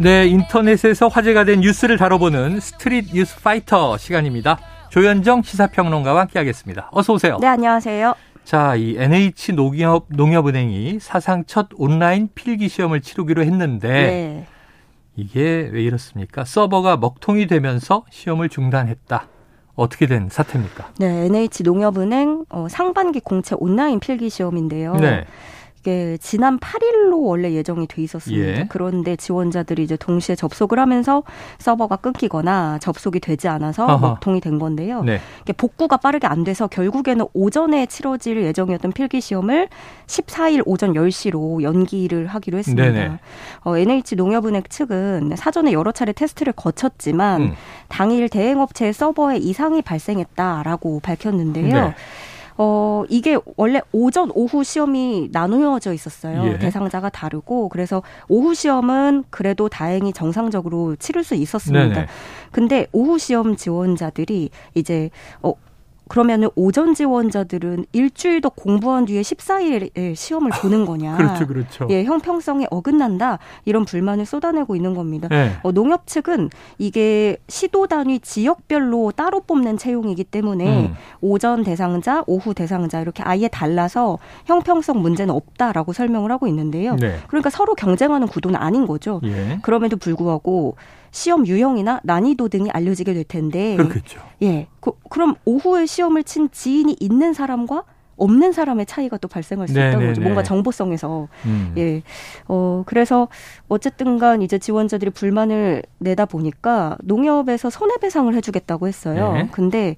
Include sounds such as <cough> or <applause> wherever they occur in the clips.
네, 인터넷에서 화제가 된 뉴스를 다뤄보는 스트릿 뉴스 파이터 시간입니다. 조현정 시사평론가와 함께하겠습니다. 어서 오세요. 네, 안녕하세요. 자, 이 NH 농협 농협은행이 사상 첫 온라인 필기 시험을 치르기로 했는데 네. 이게 왜 이렇습니까? 서버가 먹통이 되면서 시험을 중단했다. 어떻게 된 사태입니까? 네, NH 농협은행 어, 상반기 공채 온라인 필기 시험인데요. 네. 이게 지난 8일로 원래 예정이 돼 있었습니다. 예. 그런데 지원자들이 이제 동시에 접속을 하면서 서버가 끊기거나 접속이 되지 않아서. 먹통이 된 건데요. 네. 복구가 빠르게 안 돼서 결국에는 오전에 치러질 예정이었던 필기 시험을 14일 오전 10시로 연기를 하기로 했습니다. 어, NH 농협은행 측은 사전에 여러 차례 테스트를 거쳤지만 음. 당일 대행업체의 서버에 이상이 발생했다라고 밝혔는데요. 네. 어, 이게 원래 오전, 오후 시험이 나누어져 있었어요. 예. 대상자가 다르고. 그래서 오후 시험은 그래도 다행히 정상적으로 치를 수 있었습니다. 네네. 근데 오후 시험 지원자들이 이제, 어, 그러면은 오전 지원자들은 일주일 더 공부한 뒤에 14일에 시험을 보는 거냐. 그렇죠, 그렇죠. 예, 형평성에 어긋난다. 이런 불만을 쏟아내고 있는 겁니다. 네. 어, 농협 측은 이게 시도 단위 지역별로 따로 뽑는 채용이기 때문에 음. 오전 대상자, 오후 대상자 이렇게 아예 달라서 형평성 문제는 없다라고 설명을 하고 있는데요. 네. 그러니까 서로 경쟁하는 구도는 아닌 거죠. 예. 그럼에도 불구하고 시험 유형이나 난이도 등이 알려지게 될 텐데. 그렇겠죠. 예. 그, 그럼 오후에 시험을 친 지인이 있는 사람과 없는 사람의 차이가 또 발생할 수 네, 있다는 네, 거죠. 뭔가 네. 정보성에서. 음. 예. 어, 그래서 어쨌든 간 이제 지원자들이 불만을 내다 보니까 농협에서 손해배상을 해주겠다고 했어요. 네. 근데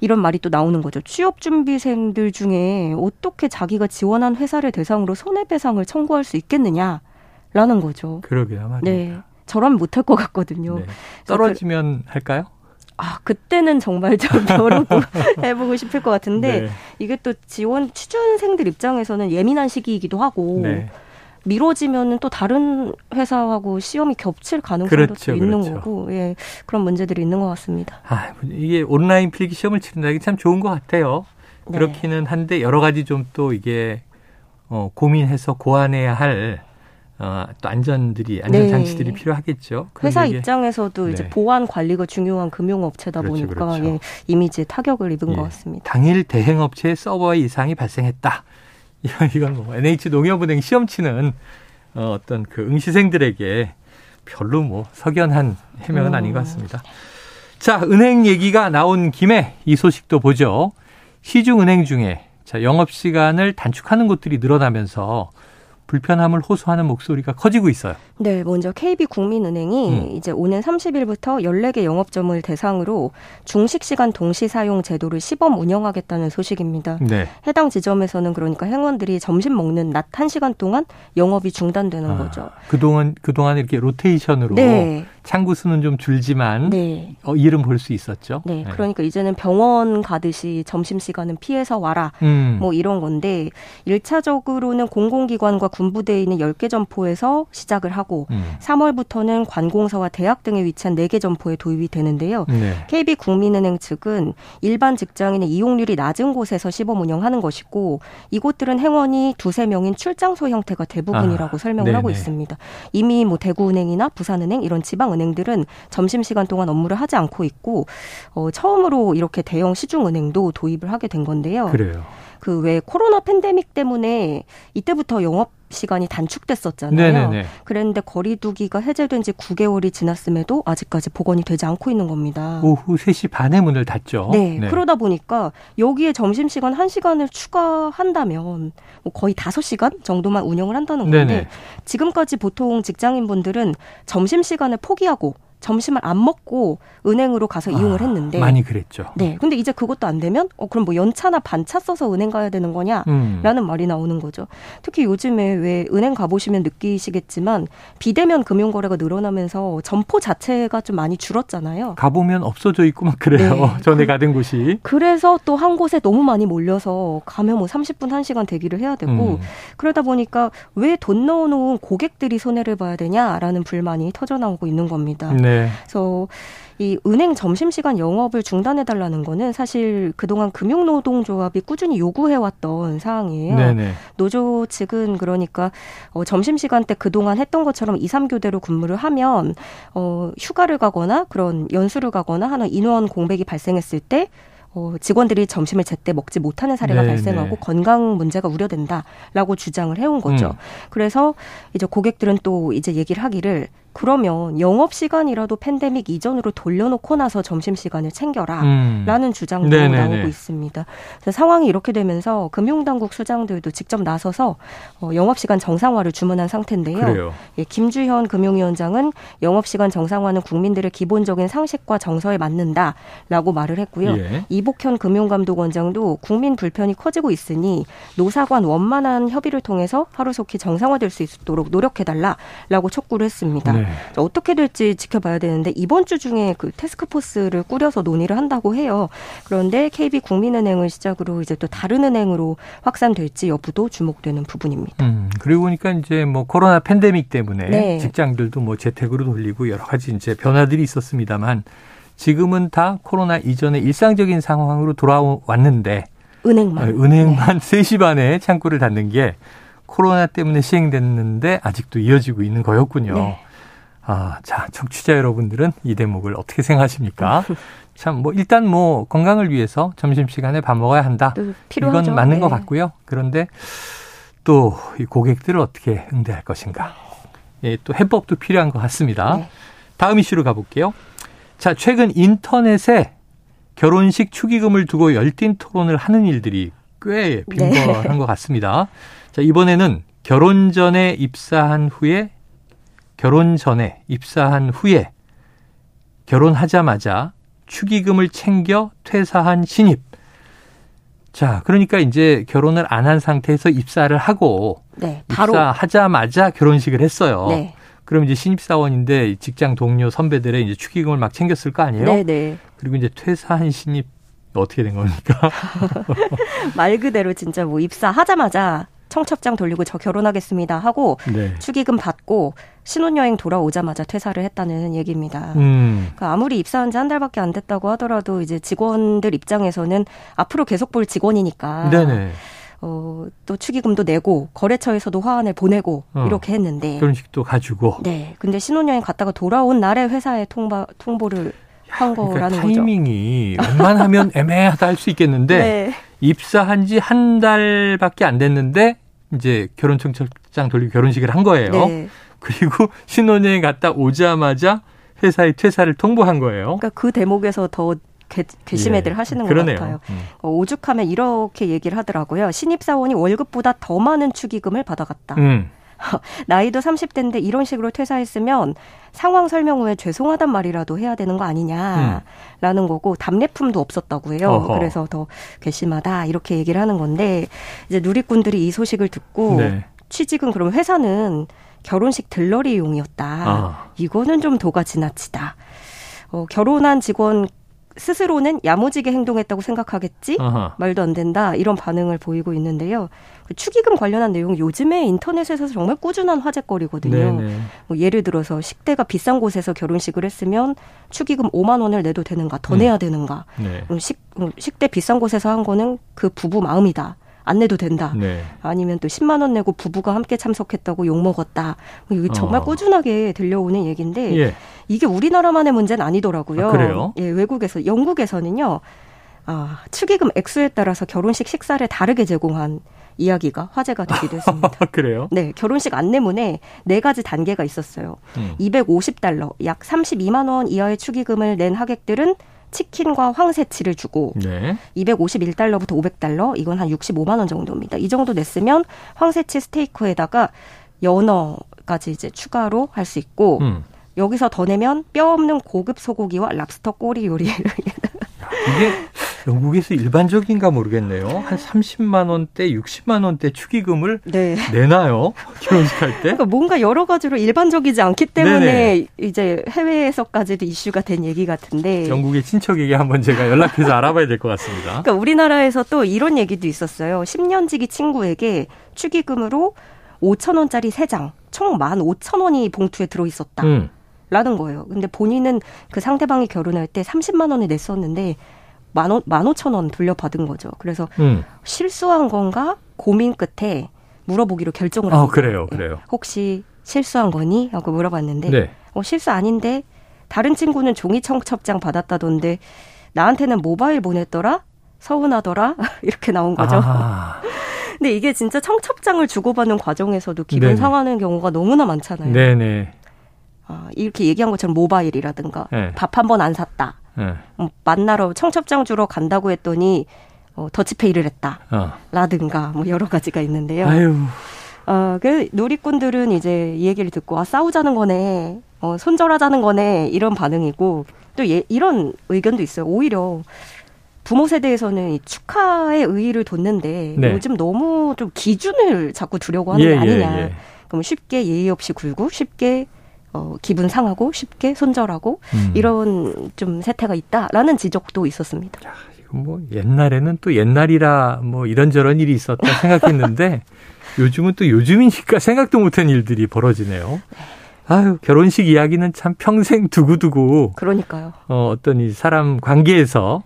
이런 말이 또 나오는 거죠. 취업준비생들 중에 어떻게 자기가 지원한 회사를 대상으로 손해배상을 청구할 수 있겠느냐 라는 거죠. 그러게요. 말입니다. 네. 저라면 못할 것 같거든요. 네. 떨어지면 그, 할까요? 아, 그때는 정말 좀 <laughs> 벼르고 해보고 싶을 것 같은데, 네. 이게 또 지원, 취준생들 입장에서는 예민한 시기이기도 하고, 네. 미뤄지면은 또 다른 회사하고 시험이 겹칠 가능성도 그렇죠, 있는 그렇죠. 거고, 예, 그런 문제들이 있는 것 같습니다. 아, 이게 온라인 필기 시험을 치른다는 게참 좋은 것 같아요. 네. 그렇기는 한데, 여러 가지 좀 또 이게, 어, 고민해서 고안해야 할 어, 또 안전들이 안전 네. 장치들이 네. 필요하겠죠. 회사 입장에서도 네. 이제 보안 관리가 중요한 금융업체다 그렇죠, 보니까 그렇죠. 예, 이미지에 타격을 입은 예. 것 같습니다. 당일 대행업체의 서버에 이상이 발생했다. <laughs> 이건 뭐 NH 농협은행 시험 치는 어, 어떤 그 응시생들에게 별로 뭐 석연한 해명은 음. 아닌 것 같습니다. 자, 은행 얘기가 나온 김에 이 소식도 보죠. 시중은행 중에 자, 영업 시간을 단축하는 곳들이 늘어나면서 불편함을 호소하는 목소리가 커지고 있어요. 네, 먼저 KB국민은행이 음. 이제 오는 30일부터 14개 영업점을 대상으로 중식 시간 동시 사용 제도를 시범 운영하겠다는 소식입니다. 네. 해당 지점에서는 그러니까 행원들이 점심 먹는 낮 1시간 동안 영업이 중단되는 아, 거죠. 그동안 그동안 이렇게 로테이션으로 네. 창구 수는 좀 줄지만 네. 어, 일은 볼 수 있었죠. 네, 네, 그러니까 이제는 병원 가듯이 점심 시간은 피해서 와라. 음. 뭐 이런 건데 1차적으로는 공공기관과 군부대에 있는 10개 점포에서 시작을 하고 음. 3월부터는 관공서와 대학 등에 위치한 4개 점포에 도입이 되는데요. 네. KB국민은행 측은 일반 직장인의 이용률이 낮은 곳에서 시범 운영하는 것이고 이곳들은 행원이 두세 명인 출장소 형태가 대부분이라고 아, 설명을 네네. 하고 있습니다. 이미 뭐 대구은행이나 부산은행 이런 지방 은행들은 점심시간 동안 업무를 하지 않고 있고 어, 처음으로 이렇게 대형 시중은행도 도입을 하게 된 건데요. 그래요. 그왜 코로나 팬데믹 때문에 이때부터 영업 시간이 단축됐었잖아요. 네네네. 그랬는데 거리두기가 해제된 지 9개월이 지났음에도 아직까지 복원이 되지 않고 있는 겁니다. 오후 3시 반에 문을 닫죠. 네. 네. 그러다 보니까 여기에 점심시간 1시간을 추가한다면 뭐 거의 5시간 정도만 운영을 한다는 건데 네네. 지금까지 보통 직장인분들은 점심시간을 포기하고 점심을 안 먹고 은행으로 가서 이용을 아, 했는데 많이 그랬죠. 네. 근데 이제 그것도 안 되면 어 그럼 뭐 연차나 반차 써서 은행 가야 되는 거냐라는 음. 말이 나오는 거죠. 특히 요즘에 왜 은행 가 보시면 느끼시겠지만 비대면 금융 거래가 늘어나면서 점포 자체가 좀 많이 줄었잖아요. 가 보면 없어져 있고 막 그래요. 네. <laughs> 전에 가던 곳이. 그래서 또 한 곳에 너무 많이 몰려서 가면 뭐 30분 1시간 대기를 해야 되고 음. 그러다 보니까 왜 돈 넣어 놓은 고객들이 손해를 봐야 되냐라는 불만이 터져 나오고 있는 겁니다. 네. 네. 그래서 이 은행 점심시간 영업을 중단해달라는 거는 사실 그동안 금융노동조합이 꾸준히 요구해왔던 사항이에요. 네네. 노조 측은 그러니까 어, 점심시간 때 그동안 했던 것처럼 2, 3교대로 근무를 하면 어, 휴가를 가거나 그런 연수를 가거나 하는 인원 공백이 발생했을 때 어, 직원들이 점심을 제때 먹지 못하는 사례가 네 발생하고 네. 건강 문제가 우려된다라고 주장을 해온 거죠. 음. 그래서 이제 고객들은 또 이제 얘기를 하기를 그러면 영업 시간이라도 팬데믹 이전으로 돌려놓고 나서 점심 시간을 챙겨라라는 음. 주장도 네네네. 나오고 있습니다. 상황이 이렇게 되면서 금융당국 수장들도 직접 나서서 어, 영업 시간 정상화를 주문한 상태인데요. 예, 김주현 금융위원장은 영업 시간 정상화는 국민들의 기본적인 상식과 정서에 맞는다라고 말을 했고요. 예. 이복현 금융감독원장도 국민 불편이 커지고 있으니 노사관 원만한 협의를 통해서 하루속히 정상화될 수 있도록 노력해달라라고 촉구를 했습니다. 네. 어떻게 될지 지켜봐야 되는데 이번 주 중에 그 테스크포스를 꾸려서 논의를 한다고 해요. 그런데 KB 국민은행을 시작으로 이제 또 다른 은행으로 확산될지 여부도 주목되는 부분입니다. 음, 그리고 보니까 이제 뭐 코로나 팬데믹 때문에 네. 직장들도 뭐 재택으로 돌리고 여러 가지 이제 변화들이 있었습니다만 지금은 다 코로나 이전의 일상적인 상황으로 돌아왔는데 은행만 은행만 <laughs> 네. 3시 반에 창구를 닫는 게 코로나 때문에 시행됐는데 아직도 이어지고 있는 거였군요. 네. 아, 자, 청취자 여러분들은 이 대목을 어떻게 생각하십니까? 참, 뭐, 일단 뭐, 건강을 위해서 점심시간에 밥 먹어야 한다. 이건 맞는 네. 것 같고요. 그런데 또 이 고객들을 어떻게 응대할 것인가. 예, 또 해법도 필요한 것 같습니다. 네. 다음 이슈로 가볼게요. 자, 최근 인터넷에 결혼식 축의금을 두고 열띤 토론을 하는 일들이 꽤 빈번한 네. 것 같습니다. 자, 이번에는 결혼 전에 입사한 후에 결혼 전에 입사한 후에 결혼하자마자 축의금을 챙겨 퇴사한 신입. 자, 그러니까 이제 결혼을 안 한 상태에서 입사를 하고 네, 바로 입사하자마자 결혼식을 했어요. 네. 그럼 이제 신입사원인데 직장 동료 선배들의 이제 축의금을 막 챙겼을 거 아니에요? 네, 네. 그리고 이제 퇴사한 신입 어떻게 된 겁니까? <laughs> 말 그대로 진짜 뭐 입사하자마자 청첩장 돌리고 저 결혼하겠습니다 하고 네. 축의금 받고 신혼여행 돌아오자마자 퇴사를 했다는 얘기입니다. 음. 그러니까 아무리 입사한 지 한 달밖에 안 됐다고 하더라도 이제 직원들 입장에서는 앞으로 계속 볼 직원이니까 네네. 어, 또 축의금도 내고 거래처에서도 화환을 보내고 어, 이렇게 했는데 결혼식도 가지고 네. 근데 신혼여행 갔다가 돌아온 날에 회사에 통보 통보를 한 그러니까 타이밍이 거죠. 웬만하면 <laughs> 애매하다 할 수 있겠는데 네. 입사한 지 한 달밖에 안 됐는데 이제 결혼 청첩장 돌리고 결혼식을 한 거예요. 네. 그리고 신혼여행 갔다 오자마자 회사에 퇴사를 통보한 거예요. 그러니까 그 대목에서 더 괘씸해들 예. 하시는 그러네요. 것 같아요. 음. 어, 오죽하면 이렇게 얘기를 하더라고요. 신입사원이 월급보다 더 많은 축의금을 받아갔다. 음. <laughs> 나이도 30대인데 이런 식으로 퇴사했으면 상황 설명 후에 죄송하단 말이라도 해야 되는 거 아니냐라는 음. 거고 답례품도 없었다고 해요. 어허. 그래서 더 괘씸하다 이렇게 얘기를 하는 건데 이제 누리꾼들이 이 소식을 듣고 네. 취직은 그럼 회사는 결혼식 들러리용이었다. 아. 이거는 좀 도가 지나치다. 어, 결혼한 직원 스스로는 야무지게 행동했다고 생각하겠지? 아하. 말도 안 된다. 이런 반응을 보이고 있는데요. 그 축의금 관련한 내용 요즘에 인터넷에서 정말 꾸준한 화제거리거든요. 뭐 예를 들어서 식대가 비싼 곳에서 결혼식을 했으면 축의금 5만 원을 내도 되는가, 더 음. 내야 되는가. 네. 식, 식대 비싼 곳에서 한 거는 그 부부 마음이다. 안 내도 된다. 네. 아니면 또 10만 원 내고 부부가 함께 참석했다고 욕 먹었다. 뭐 이게 정말 어. 꾸준하게 들려오는 얘기인데 예. 이게 우리나라만의 문제는 아니더라고요. 아, 그래요? 예, 외국에서 영국에서는요. 아, 축의금 액수에 따라서 결혼식 식사를 다르게 제공한 이야기가 화제가 되기도 <laughs> 했습니다. 그래요? 네, 결혼식 안내문에 네 가지 단계가 있었어요. 음. 250달러, 약 32만 원 이하의 축의금을 낸 하객들은 치킨과 황새치를 주고 네. 251달러부터 500달러 이건 한 65만 원 정도입니다. 이 정도 냈으면 황새치 스테이크에다가 연어까지 이제 추가로 할 수 있고 음. 여기서 더 내면 뼈 없는 고급 소고기와 랍스터 꼬리 요리를 <laughs> 이게 영국에서 일반적인가 모르겠네요. 한 30만 원대, 60만 원대 축의금을 네. 내나요? <laughs> 결혼식 할 때? 그러니까 뭔가 여러 가지로 일반적이지 않기 때문에 네네. 이제 해외에서까지도 이슈가 된 얘기 같은데. 영국의 친척에게 한번 제가 연락해서 알아봐야 될 것 같습니다. 그러니까 우리나라에서 또 이런 얘기도 있었어요. 10년지기 친구에게 축의금으로 5천 원짜리 3장, 총 1만 5천 원이 봉투에 들어 있었다. 음. 라는 거예요. 근데 본인은 그 상대방이 결혼할 때 30만 원을 냈었는데 만, 원, 만 오천 원 돌려받은 거죠. 그래서 음. 실수한 건가 고민 끝에 물어보기로 결정을 한 어, 그래요, 그래요. 혹시 실수한 거니? 하고 물어봤는데 네. 어, 실수 아닌데 다른 친구는 종이 청첩장 받았다던데 나한테는 모바일 보냈더라? 서운하더라? <laughs> 이렇게 나온 거죠. 아. <laughs> 근데 이게 진짜 청첩장을 주고받는 과정에서도 기분 네네. 상하는 경우가 너무나 많잖아요. 네네. 아, 이렇게 얘기한 것처럼 모바일이라든가 네. 밥한 번 안 샀다. 네. 음, 만나러 청첩장 주러 간다고 했더니 어, 더치페이를 했다. 어. 라든가 뭐 여러 가지가 있는데요. 아유. 어, 그 누리꾼들은 이제 이 얘기를 듣고 아 싸우자는 거네. 어, 손절하자는 거네. 이런 반응이고 또 예, 이런 의견도 있어요. 오히려 부모 세대에서는 이 축하의 의의를 뒀는데 네. 요즘 너무 좀 기준을 자꾸 두려고 하는 예, 게 예, 아니냐. 예, 그럼 쉽게 예의 없이 굴고 쉽게 어, 기분 상하고 쉽게 손절하고 음. 이런 좀 세태가 있다라는 지적도 있었습니다. 야, 이거 뭐 옛날에는 또 옛날이라 뭐 이런저런 일이 있었다 생각했는데 <laughs> 요즘은 또 요즘이니까 생각도 못한 일들이 벌어지네요. 아유, 결혼식 이야기는 참 평생 두고두고. 그러니까요. 어, 어떤 이 사람 관계에서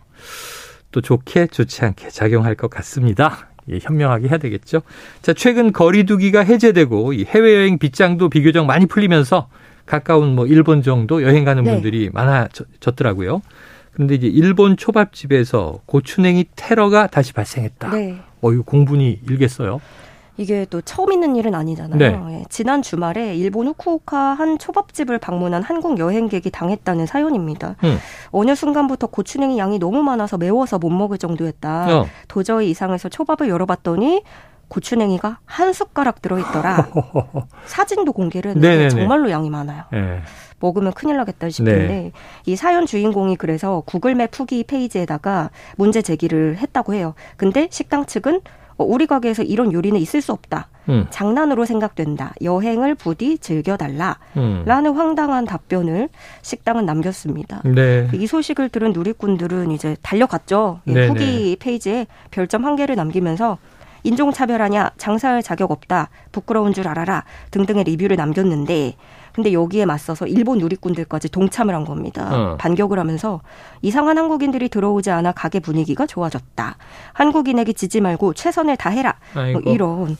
또 좋게 좋지 않게 작용할 것 같습니다. 예, 현명하게 해야 되겠죠. 자, 최근 거리두기가 해제되고 이 해외여행 빗장도 비교적 많이 풀리면서 가까운 뭐 일본 정도 여행 가는 네. 분들이 많아졌더라고요. 그런데 이제 일본 초밥집에서 고추냉이 테러가 다시 발생했다. 네. 어, 이거 공분이 일겠어요. 이게 또 처음 있는 일은 아니잖아요. 네. 예, 지난 주말에 일본 후쿠오카 한 초밥집을 방문한 한국 여행객이 당했다는 사연입니다. 음. 어느 순간부터 고추냉이 양이 너무 많아서 매워서 못 먹을 정도였다. 어. 도저히 이상해서 초밥을 열어봤더니 고추냉이가 한 숟가락 들어있더라. <laughs> 사진도 공개를 했는데 정말로 양이 많아요. 네. 먹으면 큰일 나겠다 싶은데 네. 이 사연 주인공이 그래서 구글맵 후기 페이지에다가 문제 제기를 했다고 해요. 근데 식당 측은 어, 우리 가게에서 이런 요리는 있을 수 없다. 음. 장난으로 생각된다. 여행을 부디 즐겨달라. 음. 라는 황당한 답변을 식당은 남겼습니다. 네. 이 소식을 들은 누리꾼들은 이제 달려갔죠. 네, 후기 네. 페이지에 별점 한 개를 남기면서 인종차별하냐, 장사할 자격 없다, 부끄러운 줄 알아라 등등의 리뷰를 남겼는데 근데 여기에 맞서서 일본 누리꾼들까지 동참을 한 겁니다. 어. 반격을 하면서 이상한 한국인들이 들어오지 않아 가게 분위기가 좋아졌다. 한국인에게 지지 말고 최선을 다해라. 뭐 이런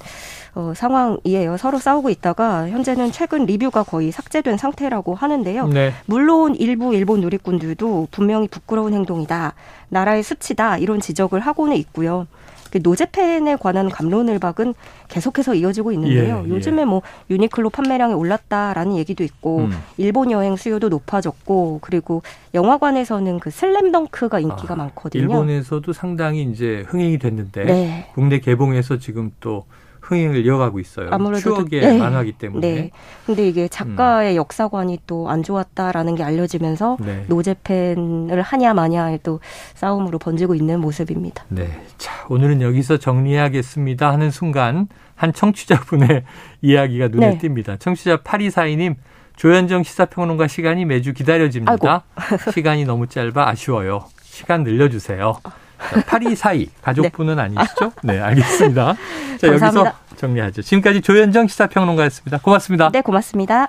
어, 상황이에요. 서로 싸우고 있다가 현재는 최근 리뷰가 거의 삭제된 상태라고 하는데요. 네. 물론 일부 일본 누리꾼들도 분명히 부끄러운 행동이다. 나라의 수치다. 이런 지적을 하고는 있고요. 그 노제팬에 관한 감론을 박은 계속해서 이어지고 있는데요. 예, 예. 요즘에 뭐 유니클로 판매량이 올랐다라는 얘기도 있고 음. 일본 여행 수요도 높아졌고 그리고 영화관에서는 그 슬램덩크가 인기가 아, 많거든요. 일본에서도 상당히 이제 흥행이 됐는데 네. 국내 개봉해서 지금 또 흥행을 이어가고 있어요. 아무래도 추억의 네. 만화기 때문에. 네. 근데 이게 작가의 음. 역사관이 또 안 좋았다라는 게 알려지면서 네. 노제팬을 하냐 마냐의 또 싸움으로 번지고 있는 모습입니다. 네. 자, 오늘은 여기서 정리하겠습니다 하는 순간 한 청취자분의 <laughs> 이야기가 눈에 네. 띕니다. 청취자 8242님 조현정 시사평론가 시간이 매주 기다려집니다. 시간이 너무 짧아 아쉬워요. 시간 늘려주세요. 8242 <laughs> 가족분은 네. 아니시죠? 네, 알겠습니다. <laughs> 자, 여기서 정리하죠. 지금까지 조현정 시사평론가였습니다. 고맙습니다. 네, 고맙습니다.